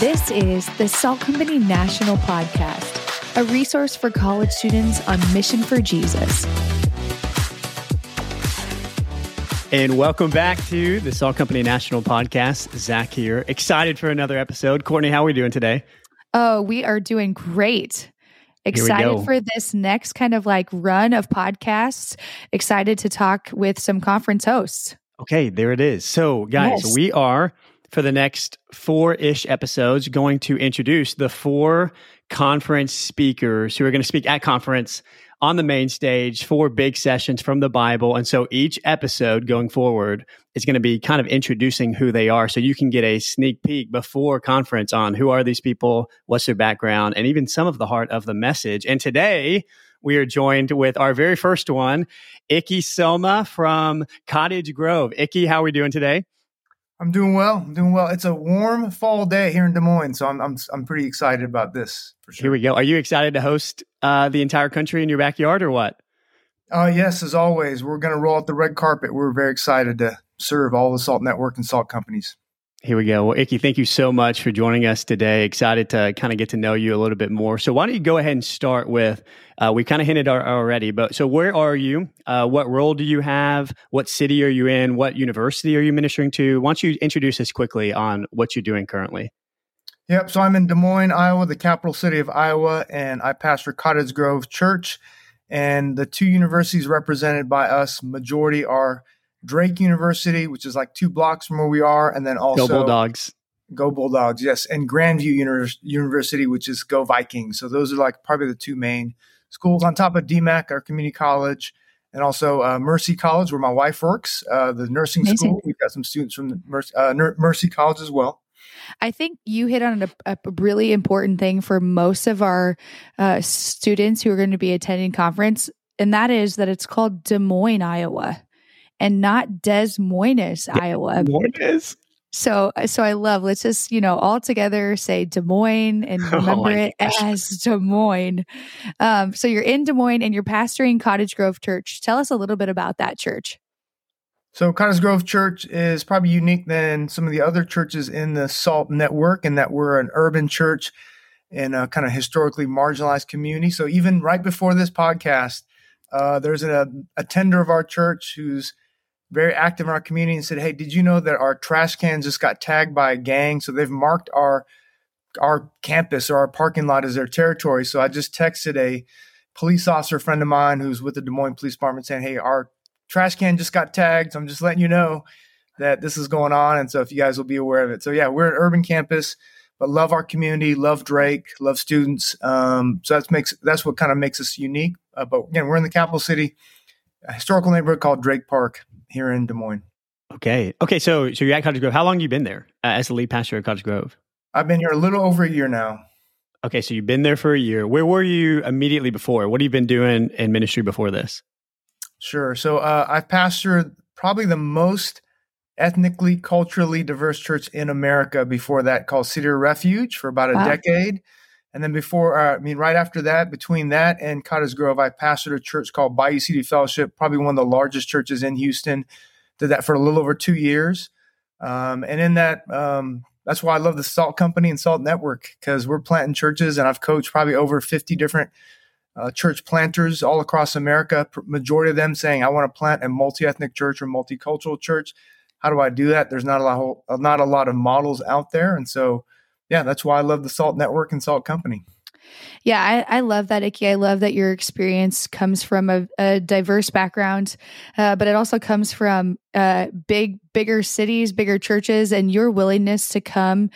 This is the Salt Company National Podcast, a resource for college students on mission for Jesus. And welcome back to the Salt Company National Podcast. Zach here. Excited for another episode. Courtney, how are we doing today? Oh, we are doing great. Excited for this next kind of like run of podcasts. Excited to talk with some conference hosts. Okay, there it is. So, guys, yes. we are for the next four ish episodes going to introduce the four conference speakers who are going to speak at conference on the main stage for big sessions from the Bible. And so each episode going forward is going to be kind of introducing who they are. So you can get a sneak peek before conference on who are these people, what's their background, and even some of the heart of the message. And today, we are joined with our very first one, Ikki Soma from Cottage Grove. Ikki, how are we doing today? I'm doing well. I'm doing well. It's a warm fall day here in Des Moines, so I'm I'm I'm pretty excited about this. For sure. Here we go. Are you excited to host uh, the entire country in your backyard, or what? Uh, yes, as always. We're going to roll out the red carpet. We're very excited to serve all the salt network and salt companies. Here we go. Well, Ikki, thank you so much for joining us today. Excited to kind of get to know you a little bit more. So, why don't you go ahead and start with? Uh, we kind of hinted already, but so where are you? Uh, what role do you have? What city are you in? What university are you ministering to? Why don't you introduce us quickly on what you're doing currently? Yep. So I'm in Des Moines, Iowa, the capital city of Iowa, and I pastor Cottage Grove Church. And the two universities represented by us, majority are Drake University, which is like two blocks from where we are, and then also Go Bulldogs. Go Bulldogs, yes, and Grandview Univers- University, which is Go Vikings. So those are like probably the two main schools on top of DMACC, our community college, and also uh, Mercy College, where my wife works, uh, the nursing Amazing. school. We've got some students from the Mercy, uh, Mercy College as well. I think you hit on a, a, really important thing for most of our uh, students who are going to be attending conference, and that is that it's called Des Moines, Iowa and not Des Moines, Iowa. Moines. So, so I love. Let's just you know all together say Des Moines and oh remember oh it gosh. as Des Moines. Um, so you're in Des Moines and you're pastoring Cottage Grove Church. Tell us a little bit about that church. So Cottage Grove Church is probably unique than some of the other churches in the SALT network, in that we're an urban church in a kind of historically marginalized community. So even right before this podcast, uh, there's a, a tender of our church who's very active in our community and said, "Hey, did you know that our trash cans just got tagged by a gang? So they've marked our our campus or our parking lot as their territory." So I just texted a police officer friend of mine who's with the Des Moines Police Department saying, "Hey, our trash can just got tagged. So I'm just letting you know that this is going on, and so if you guys will be aware of it." So yeah, we're an urban campus. But love our community, love Drake, love students. Um, so that's makes that's what kind of makes us unique. Uh, but again, we're in the capital city, a historical neighborhood called Drake Park here in Des Moines. Okay. Okay. So, so you're at Cottage Grove. How long have you been there uh, as the lead pastor at Cottage Grove? I've been here a little over a year now. Okay. So you've been there for a year. Where were you immediately before? What have you been doing in ministry before this? Sure. So uh, I've pastored probably the most ethnically, culturally diverse church in America before that called Cedar Refuge for about a wow. decade. And then before, uh, I mean, right after that, between that and Cottage Grove, I pastored a church called Bayou City Fellowship, probably one of the largest churches in Houston. Did that for a little over two years. Um, and in that, um, that's why I love the Salt Company and Salt Network because we're planting churches, and I've coached probably over 50 different uh, church planters all across America. Majority of them saying, "I want to plant a multi-ethnic church or multicultural church." How do I do that? There's not a lot, not a lot of models out there, and so yeah, that's why I love the Salt Network and Salt Company. Yeah, I, I love that, Ikki. I love that your experience comes from a, a diverse background, uh, but it also comes from uh, big, bigger cities, bigger churches, and your willingness to come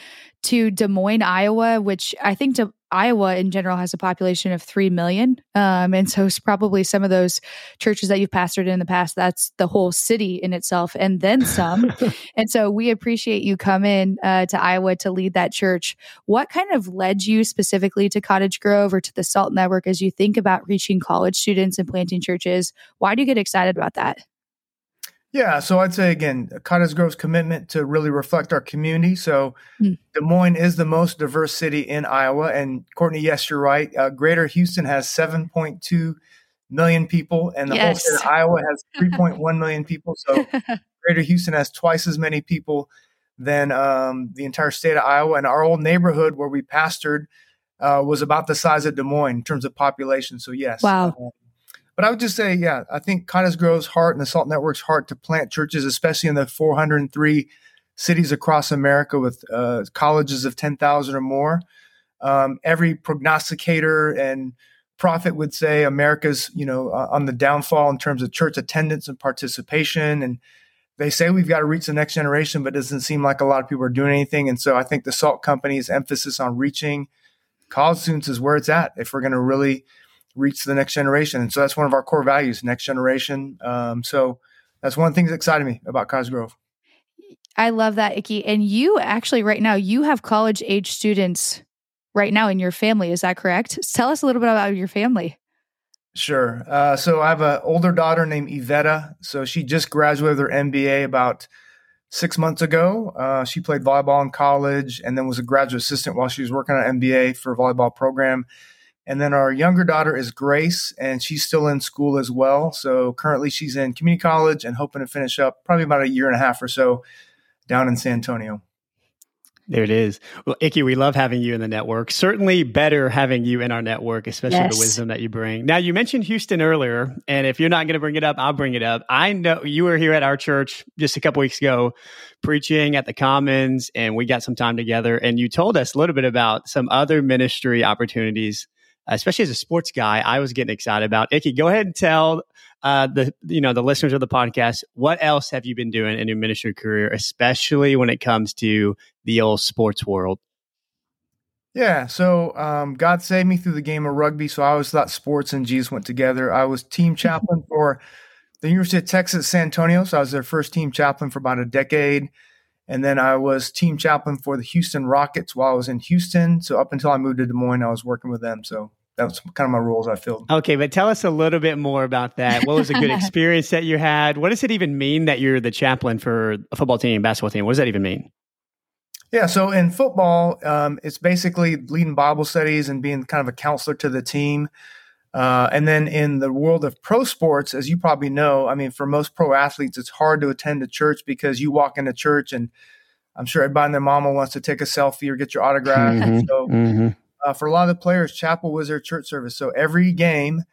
to Des Moines, Iowa, which I think De- Iowa in general has a population of 3 million. Um, and so it's probably some of those churches that you've pastored in the past, that's the whole city in itself and then some. and so we appreciate you coming uh, to Iowa to lead that church. What kind of led you specifically to Cottage Grove or to the SALT Network as you think about reaching college students and planting churches? Why do you get excited about that? Yeah, so I'd say again, Cottage Grove's commitment to really reflect our community. So mm. Des Moines is the most diverse city in Iowa, and Courtney, yes, you're right. Uh, Greater Houston has 7.2 million people, and the yes. whole state of Iowa has 3.1 million people. So Greater Houston has twice as many people than um, the entire state of Iowa. And our old neighborhood where we pastored uh, was about the size of Des Moines in terms of population. So, yes. Wow. Um, but I would just say, yeah, I think Cottage Grove's heart and the Salt Network's heart to plant churches, especially in the 403 cities across America with uh, colleges of 10,000 or more. Um, every prognosticator and prophet would say America's, you know, uh, on the downfall in terms of church attendance and participation. And they say we've got to reach the next generation, but it doesn't seem like a lot of people are doing anything. And so I think the Salt Company's emphasis on reaching college students is where it's at if we're going to really reach the next generation. And so that's one of our core values, next generation. Um, so that's one of the things that excited me about Cottage Grove. I love that, Ikki. And you actually, right now, you have college age students right now in your family. Is that correct? Tell us a little bit about your family. Sure. Uh, so I have an older daughter named Iveta. So she just graduated with her MBA about six months ago. Uh, she played volleyball in college and then was a graduate assistant while she was working on an MBA for a volleyball program. And then our younger daughter is Grace, and she's still in school as well. So currently she's in community college and hoping to finish up probably about a year and a half or so down in San Antonio. There it is. Well, Ikki, we love having you in the network. Certainly better having you in our network, especially yes. the wisdom that you bring. Now, you mentioned Houston earlier, and if you're not going to bring it up, I'll bring it up. I know you were here at our church just a couple weeks ago preaching at the Commons, and we got some time together, and you told us a little bit about some other ministry opportunities especially as a sports guy, I was getting excited about. Ikki, go ahead and tell uh, the you know the listeners of the podcast what else have you been doing in your ministry career, especially when it comes to the old sports world. Yeah, so um, God saved me through the game of rugby. So I always thought sports and Jesus went together. I was team chaplain for the University of Texas San Antonio. So I was their first team chaplain for about a decade. And then I was team chaplain for the Houston Rockets while I was in Houston. So up until I moved to Des Moines, I was working with them. So that was kind of my roles I filled. Okay, but tell us a little bit more about that. What was a good experience that you had? What does it even mean that you're the chaplain for a football team, and basketball team? What does that even mean? Yeah, so in football, um, it's basically leading Bible studies and being kind of a counselor to the team. Uh, and then in the world of pro sports, as you probably know, I mean, for most pro athletes, it's hard to attend a church because you walk into church and I'm sure everybody and their mama wants to take a selfie or get your autograph. Mm-hmm, so mm-hmm. Uh, for a lot of the players, chapel was their church service. So every game,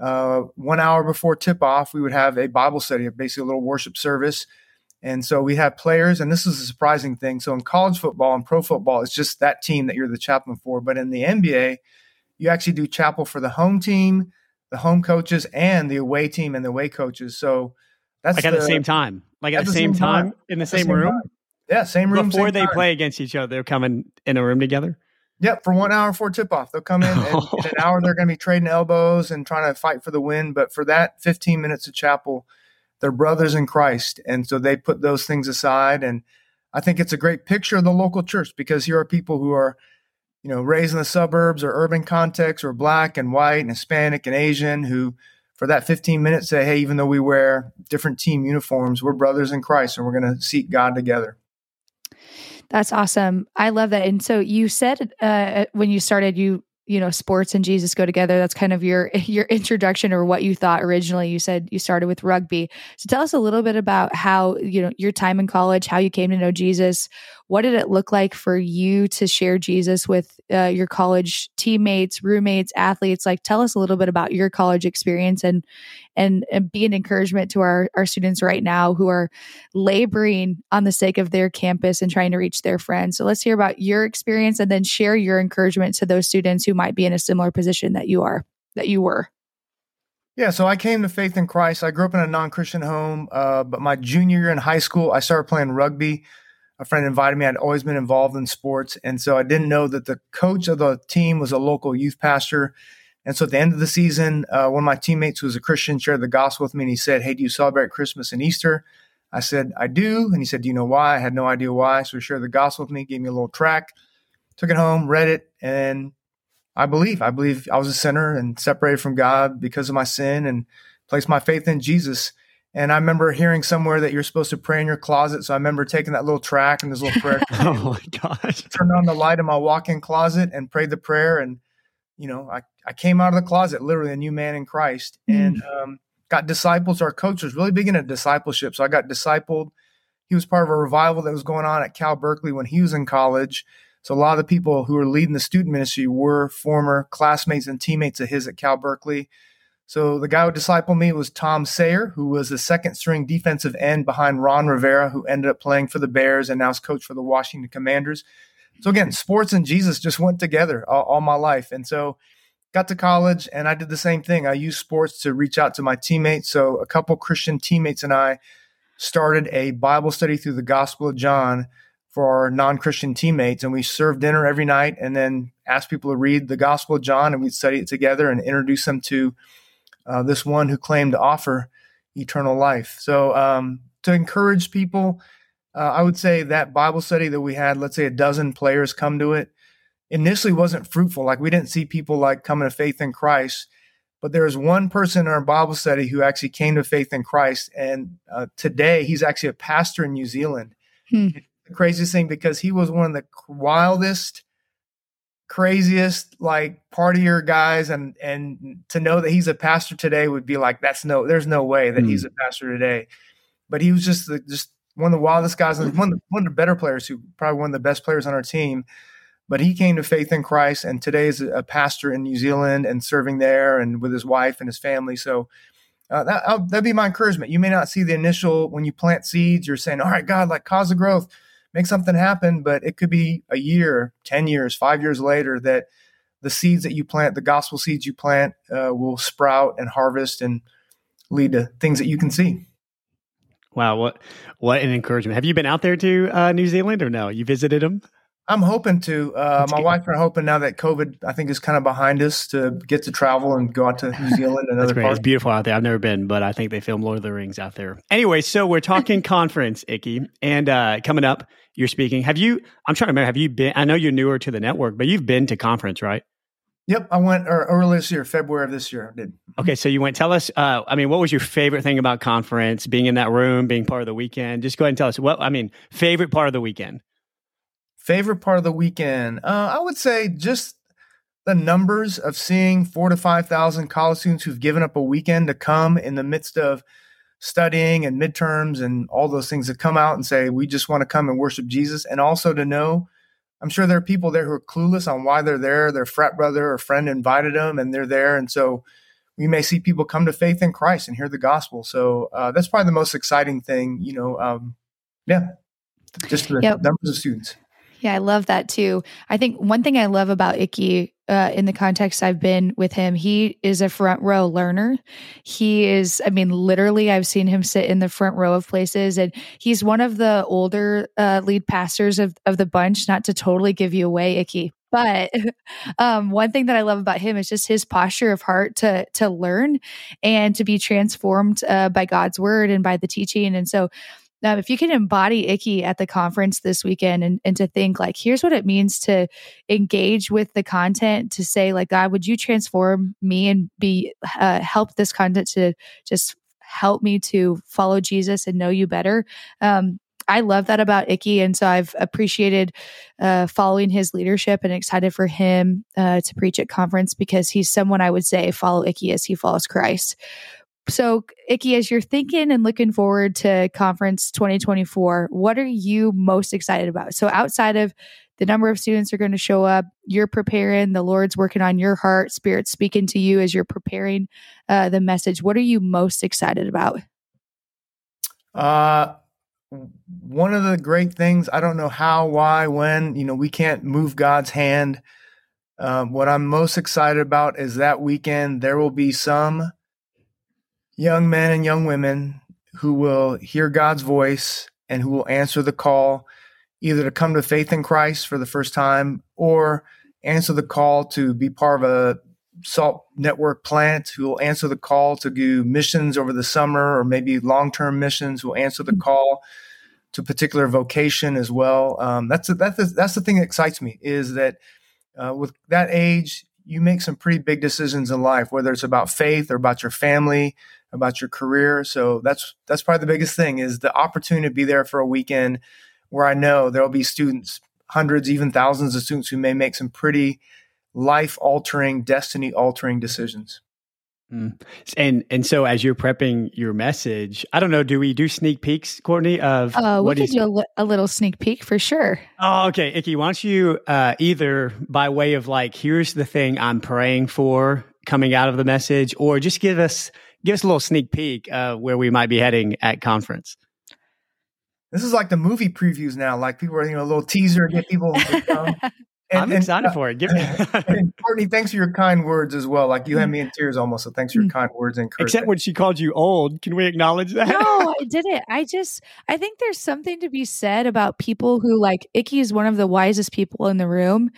uh, one hour before tip off, we would have a Bible study, basically a little worship service. And so we have players, and this is a surprising thing. So in college football and pro football, it's just that team that you're the chaplain for. But in the NBA, you actually do chapel for the home team, the home coaches, and the away team and the away coaches. So that's like at the, same time, like at, the, same, same time, time, in the same, same room. Time. Yeah, same room. Before same they time. play against each other, they're coming in a room together. Yep, for one hour before tip off, they'll come in, and in an hour they're going to be trading elbows and trying to fight for the win. But for that 15 minutes of chapel, they're brothers in Christ, and so they put those things aside. And I think it's a great picture of the local church because here are people who are, you know, raised in the suburbs or urban context, or black and white and Hispanic and Asian, who for that 15 minutes say, hey, even though we wear different team uniforms, we're brothers in Christ, and we're going to seek God together. That's awesome. I love that. And so you said uh, when you started, you you know sports and jesus go together that's kind of your your introduction or what you thought originally you said you started with rugby so tell us a little bit about how you know your time in college how you came to know jesus what did it look like for you to share Jesus with uh, your college teammates, roommates, athletes? Like, tell us a little bit about your college experience and and, and be an encouragement to our our students right now who are laboring on the sake of their campus and trying to reach their friends. So let's hear about your experience and then share your encouragement to those students who might be in a similar position that you are that you were. Yeah, so I came to faith in Christ. I grew up in a non Christian home, uh, but my junior year in high school, I started playing rugby a friend invited me. I'd always been involved in sports. And so I didn't know that the coach of the team was a local youth pastor. And so at the end of the season, uh, one of my teammates who was a Christian shared the gospel with me and he said, Hey, do you celebrate Christmas and Easter? I said, I do. And he said, Do you know why? I had no idea why. So he shared the gospel with me, gave me a little track, took it home, read it, and I believe. I believe I was a sinner and separated from God because of my sin and placed my faith in Jesus. And I remember hearing somewhere that you're supposed to pray in your closet. So I remember taking that little track and this little prayer. oh my gosh. Turned on the light in my walk in closet and prayed the prayer. And, you know, I, I came out of the closet, literally a new man in Christ. Mm. And um, got disciples. Our coach was really big into discipleship. So I got discipled he was part of a revival that was going on at Cal Berkeley when he was in college. So a lot of the people who were leading the student ministry were former classmates and teammates of his at Cal Berkeley. So the guy who discipled me was Tom Sayer, who was the second string defensive end behind Ron Rivera, who ended up playing for the Bears and now is coach for the Washington Commanders. So again, sports and Jesus just went together all, all my life. And so got to college and I did the same thing. I used sports to reach out to my teammates. So a couple Christian teammates and I started a Bible study through the Gospel of John for our non-Christian teammates and we served dinner every night and then asked people to read the Gospel of John and we'd study it together and introduce them to uh, this one who claimed to offer eternal life. So um, to encourage people, uh, I would say that Bible study that we had, let's say a dozen players come to it, initially wasn't fruitful. Like we didn't see people like coming to faith in Christ. But there was one person in our Bible study who actually came to faith in Christ, and uh, today he's actually a pastor in New Zealand. Hmm. The craziest thing because he was one of the wildest, craziest like partier guys, and and to know that he's a pastor today would be like that's no, there's no way that hmm. he's a pastor today. But he was just the, just one of the wildest guys, and one of the, one of the better players, who probably one of the best players on our team. But he came to faith in Christ and today is a pastor in New Zealand and serving there and with his wife and his family. So uh, that, that'd be my encouragement. You may not see the initial, when you plant seeds, you're saying, all right, God, like cause of growth, make something happen. But it could be a year, 10 years, five years later that the seeds that you plant, the gospel seeds you plant, uh, will sprout and harvest and lead to things that you can see. Wow, what what an encouragement! Have you been out there to uh, New Zealand or no? You visited them? I'm hoping to. Uh, my wife and I are hoping now that COVID, I think, is kind of behind us to get to travel and go out to New Zealand and other great. parts. It's beautiful out there. I've never been, but I think they film Lord of the Rings out there. Anyway, so we're talking conference, Ikki, and uh, coming up, you're speaking. Have you? I'm trying to remember. Have you been? I know you're newer to the network, but you've been to conference, right? Yep, I went early this year, February of this year. I did. Okay, so you went. Tell us. Uh, I mean, what was your favorite thing about conference? Being in that room, being part of the weekend. Just go ahead and tell us. What I mean, favorite part of the weekend. Favorite part of the weekend? Uh, I would say just the numbers of seeing four to 5,000 college students who've given up a weekend to come in the midst of studying and midterms and all those things that come out and say, we just want to come and worship Jesus. And also to know, I'm sure there are people there who are clueless on why they're there. Their frat brother or friend invited them and they're there. And so we may see people come to faith in Christ and hear the gospel. So uh, that's probably the most exciting thing, you know. Um, yeah, just the yep. numbers of students. Yeah, I love that too. I think one thing I love about Ikki uh, in the context I've been with him, he is a front row learner. He is, I mean, literally, I've seen him sit in the front row of places, and he's one of the older uh, lead pastors of, of the bunch. Not to totally give you away, Ikki, but um, one thing that I love about him is just his posture of heart to to learn and to be transformed uh, by God's word and by the teaching. And so um, if you can embody Ikki at the conference this weekend and, and to think like, here's what it means to engage with the content, to say like, God, would you transform me and be uh, help this content to just help me to follow Jesus and know you better. Um, I love that about Ikki. And so I've appreciated uh, following his leadership and excited for him uh, to preach at conference because he's someone I would say follow Ikki as he follows Christ. So, Ikki, as you're thinking and looking forward to conference 2024, what are you most excited about? So, outside of the number of students are going to show up, you're preparing, the Lord's working on your heart, Spirit speaking to you as you're preparing uh, the message. What are you most excited about? Uh, one of the great things, I don't know how, why, when, you know, we can't move God's hand. Um, what I'm most excited about is that weekend there will be some young men and young women who will hear God's voice and who will answer the call either to come to faith in Christ for the first time or answer the call to be part of a salt network plant who will answer the call to do missions over the summer or maybe long-term missions who will answer the call to particular vocation as well. Um, that's, a, that's, a, that's the thing that excites me is that uh, with that age you make some pretty big decisions in life whether it's about faith or about your family about your career. So that's that's probably the biggest thing is the opportunity to be there for a weekend where I know there'll be students, hundreds, even thousands of students who may make some pretty life altering, destiny altering decisions. Mm. And and so as you're prepping your message, I don't know, do we do sneak peeks, Courtney? Of uh, we could do a, li- a, little sneak peek for sure. Oh, okay, Ikki. Why don't you uh, either by way of like, here's the thing I'm praying for coming out of the message, or just give us give us a little sneak peek uh, where we might be heading at conference. This is like the movie previews now. Like people are, you know, a little teaser, get people. And, I'm excited and, uh, for it. Give me. and Courtney, thanks for your kind words as well. Like you had me in tears almost. So thanks for your mm. kind words and Except when she called you old. Can we acknowledge that? No, I didn't. I just I think there's something to be said about people who like Ikki is one of the wisest people in the room,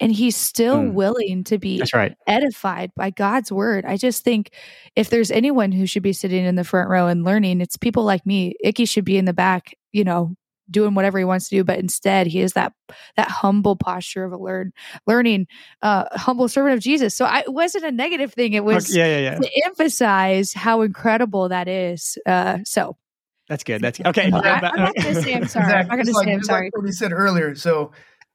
and he's still mm. willing to be That's right. edified by God's word. I just think if there's anyone who should be sitting in the front row and learning, it's people like me. Ikki should be in the back, you know, doing whatever he wants to do but instead he is that that humble posture of a learn learning uh humble servant of jesus so I, it wasn't a negative thing it was okay, yeah, yeah, yeah. to emphasize how incredible that is uh so that's good that's good. okay I, am not gonna say i'm sorry exactly. i'm not gonna say i'm sorry like what he said earlier so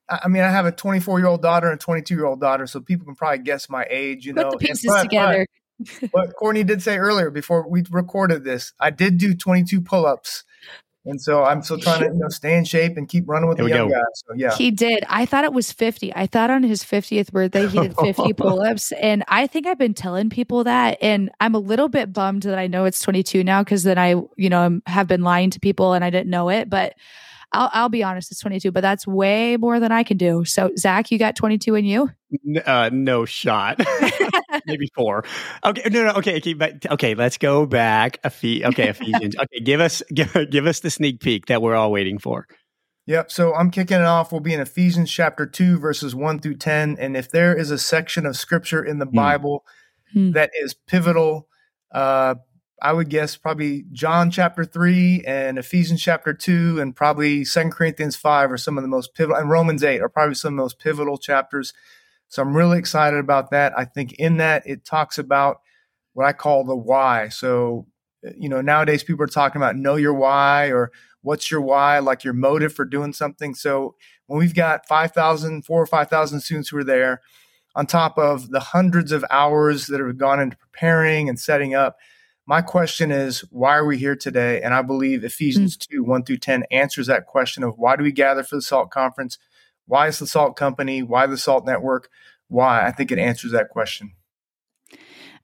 I mean, I have a 24 year old daughter and a 22 year old daughter, so people can probably guess my age. You Put know, the pieces but, together. But, but Courtney did say earlier before we recorded this, I did do 22 pull ups and so I'm still trying to you know stay in shape and keep running with the young go. guys. So yeah, he did. I thought it was 50. I thought on his 50th birthday he did 50 pull-ups, and I think I've been telling people that, and I'm a little bit bummed that I know it's 22 now because then I you know have been lying to people and I didn't know it, but. I'll, I'll be honest, it's 22, but that's way more than I can do. So, Zach, you got 22 in you? Uh, no shot. Maybe four. Okay, no, no. Okay, okay, but okay. Let's go back. Ephes- okay, Ephesians. Okay, give us give give us the sneak peek that we're all waiting for. Yep. So I'm kicking it off. We'll be in Ephesians chapter 2, verses 1 through 10. And if there is a section of scripture in the mm. Bible mm. that is pivotal, uh, I would guess probably John chapter 3 and Ephesians chapter 2 and probably Second Corinthians 5 are some of the most pivotal, and Romans 8 are probably some of the most pivotal chapters. So I'm really excited about that. I think in that it talks about what I call the why. So, you know, nowadays people are talking about know your why or what's your why, like your motive for doing something. So when we've got 5,000, four or 5,000 students who are there, on top of the hundreds of hours that have gone into preparing and setting up, my question is, why are we here today? And I believe Ephesians mm-hmm. 2 1 through 10 answers that question of why do we gather for the SALT conference? Why is the SALT company? Why the SALT network? Why? I think it answers that question.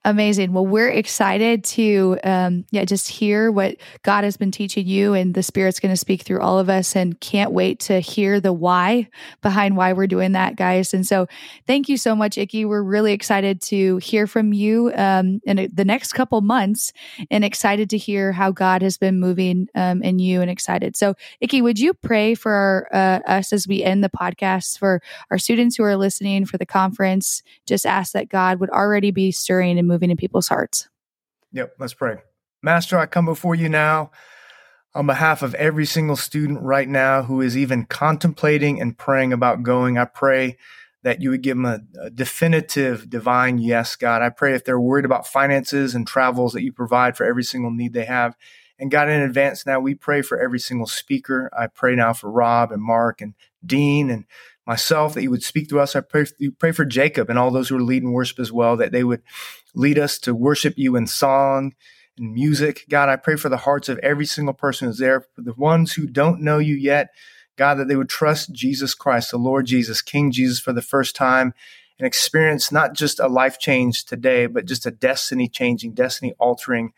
Amazing. Well, we're excited to, um, yeah, just hear what God has been teaching you, and the Spirit's going to speak through all of us, and can't wait to hear the why behind why we're doing that, guys. And so, thank you so much, Ikki. We're really excited to hear from you um, in the next couple months, and excited to hear how God has been moving um, in you, and excited. So, Ikki, would you pray for uh, us as we end the podcast for our students who are listening for the conference? Just ask that God would already be stirring and moving in people's hearts. Yep, let's pray. Master, I come before you now on behalf of every single student right now who is even contemplating and praying about going. I pray that you would give them a, a, definitive divine yes, God. I pray if they're worried about finances and travels that you provide for every single need they have. And God, in advance now, we pray for every single speaker. I pray now for Rob and Mark and Dean and myself that you would speak to us. I pray, pray for Jacob and all those who are leading worship as well, that they would lead us to worship you in song and music. God, I pray for the hearts of every single person who's there, for the ones who don't know you yet. God, that they would trust Jesus Christ, the Lord Jesus, King Jesus, for the first time and experience not just a life change today, but just a destiny changing, destiny altering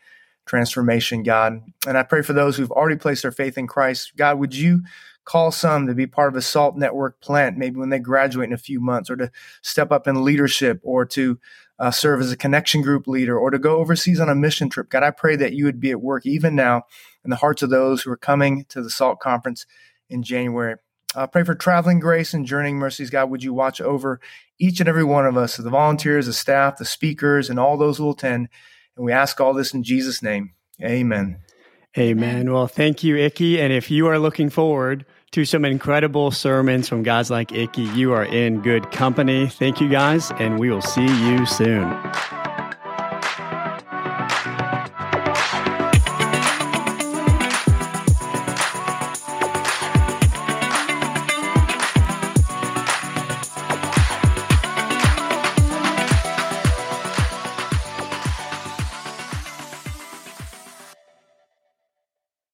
transformation, God. And I pray for those who've already placed their faith in Christ. God, would you call some to be part of a SALT network plant, maybe when they graduate in a few months, or to step up in leadership, or to uh, serve as a connection group leader, or to go overseas on a mission trip. God, I pray that you would be at work even now in the hearts of those who are coming to the SALT conference in January. I pray for traveling grace and journeying mercies. God, would you watch over each and every one of us, the volunteers, the staff, the speakers, and all those who will attend. And we ask all this in Jesus' name. Amen. Amen. Well, thank you, Ikki. And if you are looking forward to some incredible sermons from guys like Ikki, you are in good company. Thank you, guys, and we will see you soon.